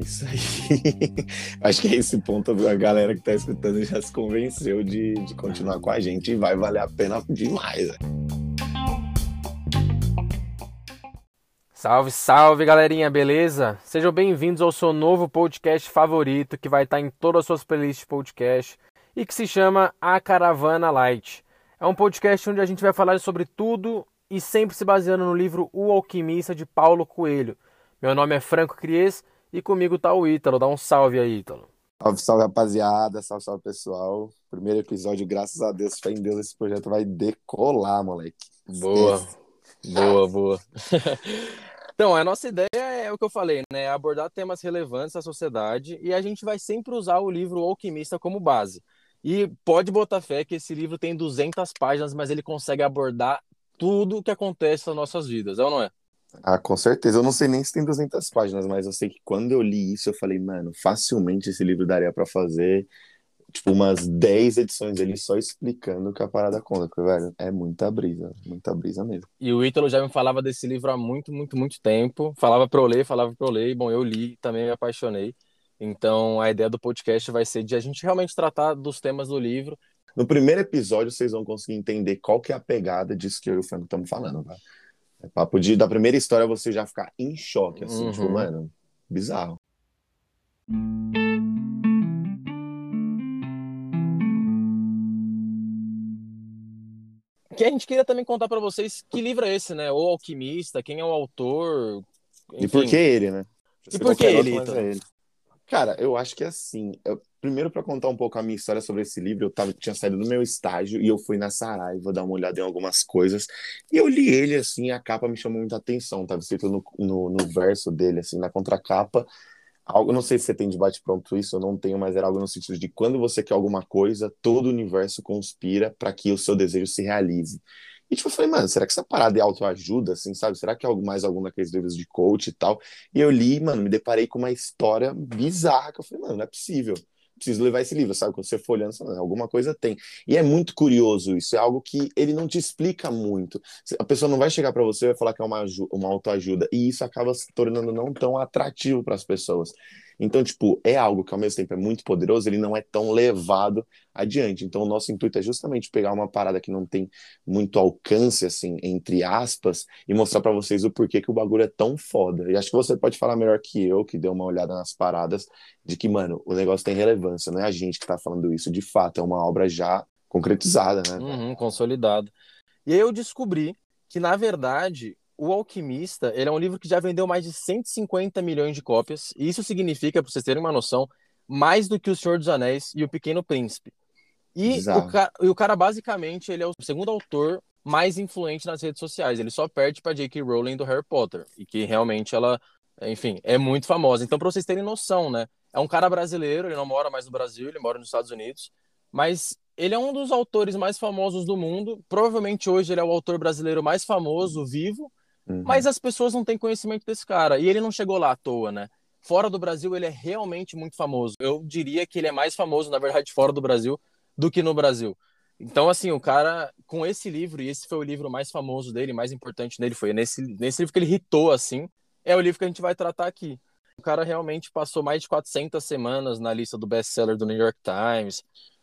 Isso aí. Acho que é esse ponto a galera que tá escutando já se convenceu de, de continuar com a gente e vai valer a pena demais. Né? Salve, salve galerinha, beleza? Sejam bem-vindos ao seu novo podcast favorito que vai estar em todas as suas playlists de podcast e que se chama A Caravana Light. É um podcast onde a gente vai falar sobre tudo e sempre se baseando no livro O Alquimista de Paulo Coelho. Meu nome é Franco Cries e comigo tá o Ítalo. Dá um salve aí, Ítalo. Salve, salve rapaziada, salve, salve pessoal. Primeiro episódio, graças a Deus, fé em Deus, esse projeto vai decolar, moleque. Boa, boa, boa. Então, a nossa ideia é o que eu falei, né? Abordar temas relevantes da sociedade e a gente vai sempre usar o livro O Alquimista como base. E pode botar fé que esse livro tem 200 páginas, mas ele consegue abordar tudo o que acontece nas nossas vidas, é ou não é? Ah, com certeza. Eu não sei nem se tem 200 páginas, mas eu sei que quando eu li isso, eu falei, mano, facilmente esse livro daria para fazer tipo, umas 10 edições dele só explicando o que a parada conta, porque, velho, é muita brisa, muita brisa mesmo. E o Ítalo já me falava desse livro há muito, muito, muito tempo. Falava pra eu ler, falava pra eu ler. Bom, eu li também me apaixonei. Então, a ideia do podcast vai ser de a gente realmente tratar dos temas do livro. No primeiro episódio, vocês vão conseguir entender qual que é a pegada disso que eu e o Franco estamos falando, tá? É papo de, da primeira história, você já ficar em choque, assim, tipo, uhum. tipo, mano, bizarro. Que a gente queria também contar para vocês que livro é esse, né? O Alquimista, quem é o autor. Enfim. E por que ele, né? E por que ele, outro, é ele? Cara, eu acho que é assim. Eu, primeiro, para contar um pouco a minha história sobre esse livro, eu tava, tinha saído do meu estágio e eu fui na Saraiva dar uma olhada em algumas coisas. E eu li ele, assim, a capa me chamou muita atenção. Tava escrito no, no, no verso dele, assim, na contracapa algo, não sei se você tem debate pronto isso, eu não tenho, mas era algo no sentido de quando você quer alguma coisa, todo o universo conspira para que o seu desejo se realize. E tipo, eu falei, mano, será que essa parada é autoajuda, assim, sabe? Será que é mais algum daqueles livros de coach e tal? E eu li, mano, me deparei com uma história bizarra que eu falei, mano, não é possível preciso levar esse livro, sabe? Quando você for olhando, alguma coisa tem. E é muito curioso isso, é algo que ele não te explica muito. A pessoa não vai chegar para você e vai falar que é uma, uma autoajuda, e isso acaba se tornando não tão atrativo para as pessoas. Então, tipo, é algo que ao mesmo tempo é muito poderoso, ele não é tão levado adiante. Então, o nosso intuito é justamente pegar uma parada que não tem muito alcance, assim, entre aspas, e mostrar para vocês o porquê que o bagulho é tão foda. E acho que você pode falar melhor que eu, que deu uma olhada nas paradas, de que, mano, o negócio tem relevância, não é a gente que tá falando isso, de fato, é uma obra já concretizada, né? Uhum, consolidada. E aí eu descobri que, na verdade, o Alquimista, ele é um livro que já vendeu mais de 150 milhões de cópias, e isso significa, para vocês terem uma noção, mais do que O Senhor dos Anéis e O Pequeno Príncipe. E o, cara, e o, cara, basicamente, ele é o segundo autor mais influente nas redes sociais. Ele só perde para J.K. Rowling do Harry Potter, e que realmente ela, enfim, é muito famosa. Então, para vocês terem noção, né? É um cara brasileiro, ele não mora mais no Brasil, ele mora nos Estados Unidos, mas ele é um dos autores mais famosos do mundo. Provavelmente hoje ele é o autor brasileiro mais famoso vivo, Uhum. Mas as pessoas não têm conhecimento desse cara. E ele não chegou lá à toa, né? Fora do Brasil, ele é realmente muito famoso. Eu diria que ele é mais famoso, na verdade, fora do Brasil do que no Brasil. Então, assim, o cara, com esse livro, e esse foi o livro mais famoso dele, mais importante dele, foi nesse, nesse livro que ele hitou, assim, é o livro que a gente vai tratar aqui. O cara realmente passou mais de 400 semanas na lista do best-seller do New York Times.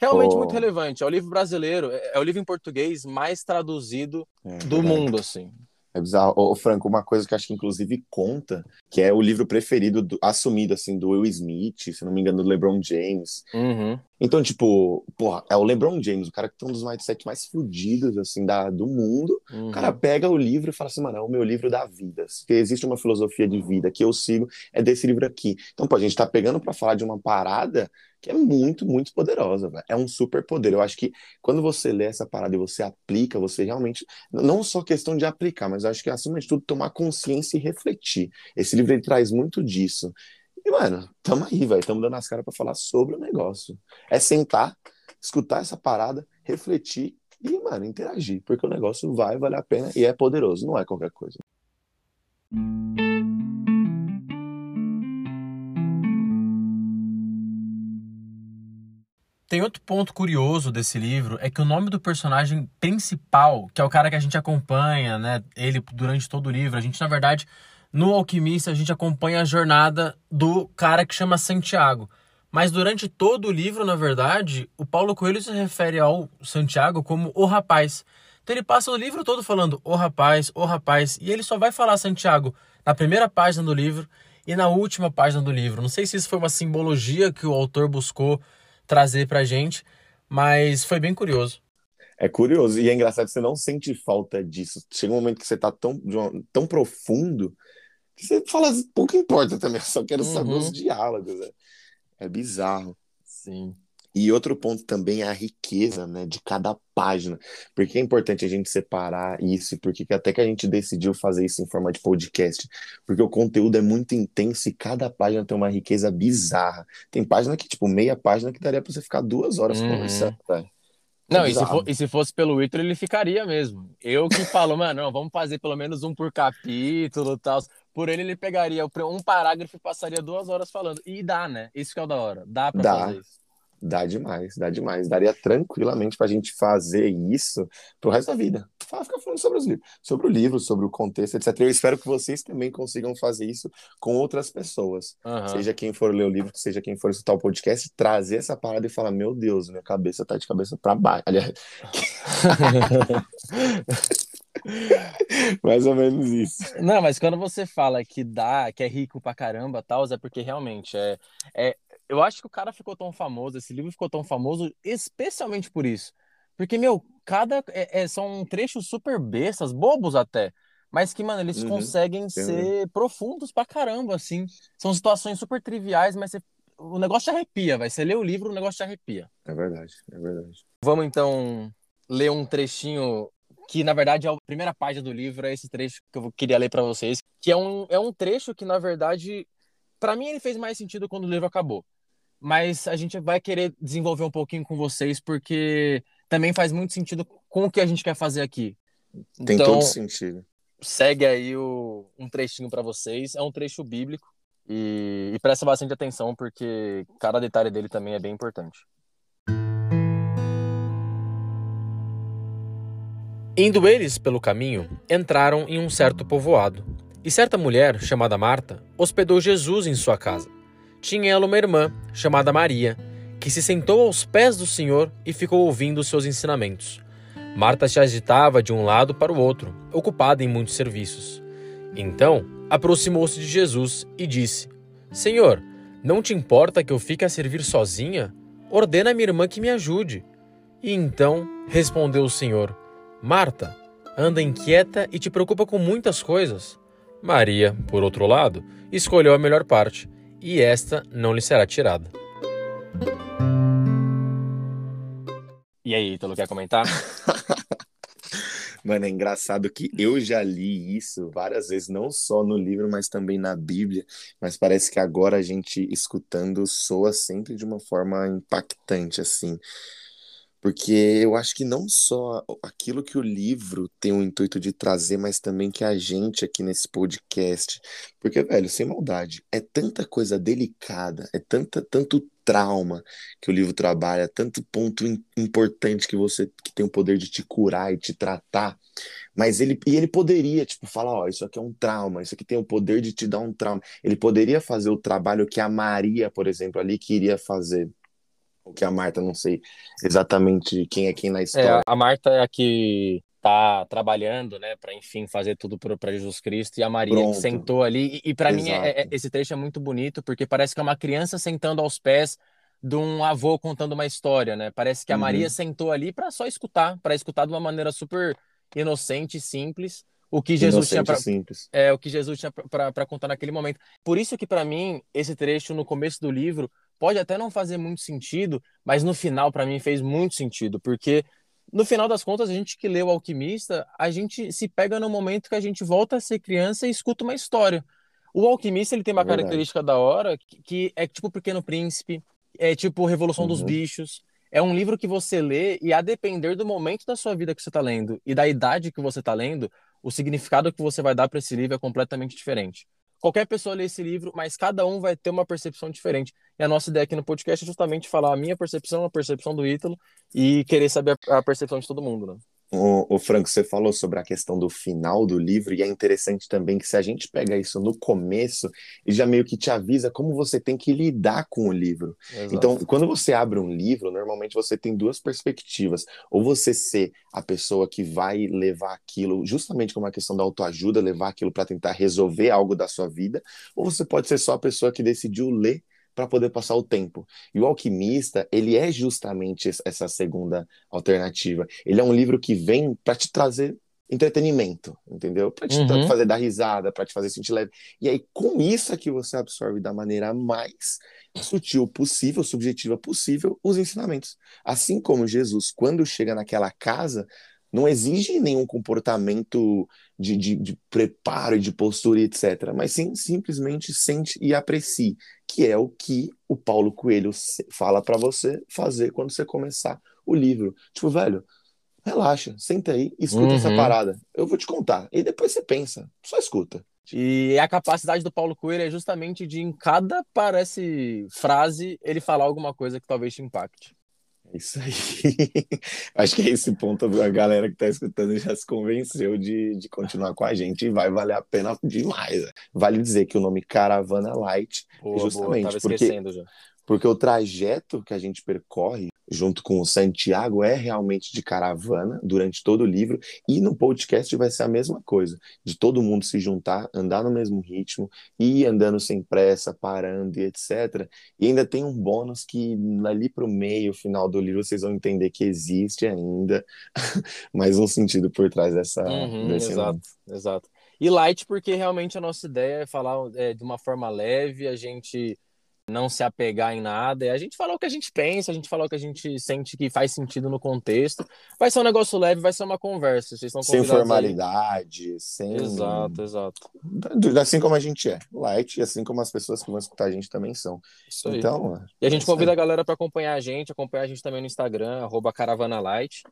Realmente oh. muito relevante. É o livro brasileiro, é, é o livro em português mais traduzido é, do mundo, assim. É bizarro. Ô, Franco, uma coisa que acho que inclusive conta, que é o livro preferido, do, assumido, assim, do Will Smith, se não me engano, do LeBron James. Uhum. Então, tipo, porra, é o LeBron James, o cara que tem um dos mindset mais fodidos, assim, da, do mundo. Uhum. O cara pega o livro e fala assim, mano, é o meu livro da vida. Se existe uma filosofia de vida que eu sigo, é desse livro aqui. Então, pô, a gente tá pegando para falar de uma parada que é muito, muito poderosa, véio. é um super poder. Eu acho que quando você lê essa parada e você aplica, você realmente, não só questão de aplicar, mas acho que acima de tudo tomar consciência e refletir. Esse livro ele traz muito disso. E, mano, tamo aí, velho, tamo dando as caras para falar sobre o negócio. É sentar, escutar essa parada, refletir e, mano, interagir, porque o negócio vai valer a pena e é poderoso, não é qualquer coisa. Tem outro ponto curioso desse livro, é que o nome do personagem principal, que é o cara que a gente acompanha, né, ele durante todo o livro, a gente na verdade no Alquimista a gente acompanha a jornada do cara que chama Santiago. Mas durante todo o livro, na verdade, o Paulo Coelho se refere ao Santiago como o rapaz. Então ele passa o livro todo falando o rapaz, o rapaz, e ele só vai falar Santiago na primeira página do livro e na última página do livro. Não sei se isso foi uma simbologia que o autor buscou trazer pra gente, mas foi bem curioso. É curioso, e é engraçado que você não sente falta disso. Chega um momento que você tá tão, tão profundo que você fala, pouco importa também, eu só quero uhum. saber os diálogos. Né? É bizarro. Sim. E outro ponto também é a riqueza né, de cada página. Porque é importante a gente separar isso, porque até que a gente decidiu fazer isso em forma de podcast. Porque o conteúdo é muito intenso e cada página tem uma riqueza bizarra. Tem página que, tipo, meia página que daria pra você ficar duas horas uhum. conversando. Tá? Não, e se, for, e se, fosse pelo Twitter, ele ficaria mesmo. Eu que falo, mano, não, vamos fazer pelo menos um por capítulo e tal. Por ele, ele pegaria um parágrafo e passaria duas horas falando. E dá, né? Isso que é o da hora. Dá pra dá. fazer isso. Dá demais, dá demais. Daria tranquilamente pra gente fazer isso pro resto da vida. Ficar falando sobre os livros, sobre o livro, sobre o contexto, etc. Eu espero que vocês também consigam fazer isso com outras pessoas. Uhum. Seja quem for ler o livro, seja quem for escutar o podcast, trazer essa parada e falar: Meu Deus, minha cabeça tá de cabeça para baixo. Aliás. Mais ou menos isso. Não, mas quando você fala que dá, que é rico pra caramba, tal, é porque realmente é, é. Eu acho que o cara ficou tão famoso, esse livro ficou tão famoso, especialmente por isso. Porque, meu, cada. É, é, são trechos super bestas, bobos até. Mas que, mano, eles uhum, conseguem ser profundos pra caramba, assim. São situações super triviais, mas você, o negócio te arrepia, vai. Você lê o livro, o negócio te arrepia. É verdade, é verdade. Vamos então ler um trechinho que na verdade é a primeira página do livro, é esse trecho que eu queria ler para vocês, que é um, é um trecho que na verdade, para mim ele fez mais sentido quando o livro acabou. Mas a gente vai querer desenvolver um pouquinho com vocês porque também faz muito sentido com o que a gente quer fazer aqui. Tem então, todo sentido. Segue aí o, um trechinho para vocês, é um trecho bíblico e, e presta bastante atenção porque cada detalhe dele também é bem importante. Indo eles pelo caminho, entraram em um certo povoado. E certa mulher, chamada Marta, hospedou Jesus em sua casa. Tinha ela uma irmã, chamada Maria, que se sentou aos pés do Senhor e ficou ouvindo os seus ensinamentos. Marta se agitava de um lado para o outro, ocupada em muitos serviços. Então, aproximou-se de Jesus e disse: Senhor, não te importa que eu fique a servir sozinha? Ordena a minha irmã que me ajude. E então respondeu o Senhor: Marta, anda inquieta e te preocupa com muitas coisas. Maria, por outro lado, escolheu a melhor parte, e esta não lhe será tirada. E aí, Ítalo, quer comentar? Mano, é engraçado que eu já li isso várias vezes, não só no livro, mas também na Bíblia. Mas parece que agora a gente escutando soa sempre de uma forma impactante, assim. Porque eu acho que não só aquilo que o livro tem o intuito de trazer, mas também que a gente aqui nesse podcast. Porque, velho, sem maldade, é tanta coisa delicada, é tanta, tanto trauma que o livro trabalha, tanto ponto importante que você que tem o poder de te curar e te tratar. Mas ele e ele poderia, tipo, falar, ó, isso aqui é um trauma, isso aqui tem o poder de te dar um trauma. Ele poderia fazer o trabalho que a Maria, por exemplo, ali queria fazer o que a Marta, não sei exatamente quem é quem na é, história. É, a Marta é a que tá trabalhando, né, para enfim fazer tudo para Jesus Cristo e a Maria Pronto. sentou ali e, e para mim é, é, esse trecho é muito bonito porque parece que é uma criança sentando aos pés de um avô contando uma história, né? Parece que a uhum. Maria sentou ali para só escutar, para escutar de uma maneira super inocente e simples o que Jesus tinha pra, é o que Jesus tinha para contar naquele momento. Por isso que para mim esse trecho no começo do livro pode até não fazer muito sentido, mas no final para mim fez muito sentido, porque no final das contas a gente que lê o Alquimista, a gente se pega no momento que a gente volta a ser criança e escuta uma história. O Alquimista ele tem uma é característica da hora que, que, é tipo o Pequeno Príncipe, é tipo Revolução uhum. dos Bichos. É um livro que você lê e a depender do momento da sua vida que você está lendo e da idade que você está lendo, o significado que você vai dar para esse livro é completamente diferente. Qualquer pessoa lê esse livro, mas cada um vai ter uma percepção diferente. E a nossa ideia aqui no podcast é justamente falar a minha percepção, a percepção do Ítalo e querer saber a percepção de todo mundo, né? O, o, Franco, você falou sobre a questão do final do livro, e é interessante também que se a gente pega isso no começo, ele já meio que te avisa como você tem que lidar com o livro. Exato. Então, quando você abre um livro, normalmente você tem duas perspectivas. Ou você ser a pessoa que vai levar aquilo, justamente como a questão da autoajuda, levar aquilo para tentar resolver algo da sua vida, ou você pode ser só a pessoa que decidiu ler para poder passar o tempo. E o Alquimista, ele é justamente essa segunda alternativa. Ele é um livro que vem para te trazer entretenimento, entendeu? Para te uhum. fazer dar risada, para te fazer sentir leve. E aí, com isso é que você absorve da maneira mais sutil possível, subjetiva possível, os ensinamentos. Assim como Jesus, quando chega naquela casa, não exige nenhum comportamento de, de, de preparo, de postura, etc. Mas sim, simplesmente sente e aprecie, que é o que o Paulo Coelho fala para você fazer quando você começar o livro. Tipo, velho, relaxa, senta aí, escuta uhum. essa parada. Eu vou te contar. E depois você pensa, só escuta. E a capacidade do Paulo Coelho é justamente de, em cada, parece, frase, ele falar alguma coisa que talvez te impacte. Isso aí. Acho que é esse ponto a galera que está escutando já se convenceu de, de continuar com a gente e vai valer a pena demais. Vale dizer que o nome Caravana Light boa, justamente boa, porque, já. Porque o trajeto que a gente percorre junto com o Santiago, é realmente de caravana durante todo o livro, e no podcast vai ser a mesma coisa, de todo mundo se juntar, andar no mesmo ritmo, ir andando sem pressa, parando e etc. E ainda tem um bônus que ali para o meio, final do livro, vocês vão entender que existe ainda mais um sentido por trás dessa. Uhum, exato, nome. exato. E light, porque realmente a nossa ideia é falar é, de uma forma leve, a gente não se apegar em nada. É a gente falar o que a gente pensa, a gente falar o que a gente sente que faz sentido no contexto. Vai ser um negócio leve, vai ser uma conversa. Vocês estão sem formalidade, aí. sem. Exato, exato. Assim como a gente é, light, e assim como as pessoas que vão escutar a gente também são. Isso aí. Então, e a gente é convida a galera para acompanhar a gente, acompanhar a gente também no Instagram, @caravanalight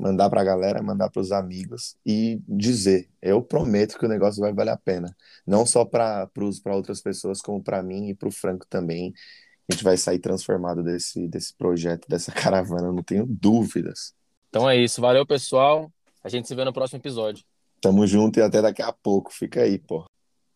mandar para a galera, mandar para os amigos e dizer: eu prometo que o negócio vai valer a pena. Não só para outras pessoas, como para mim e para o Franco também. A gente vai sair transformado desse, desse projeto, dessa caravana, não tenho dúvidas. Então é isso. Valeu, pessoal. A gente se vê no próximo episódio. Tamo junto e até daqui a pouco. Fica aí, pô.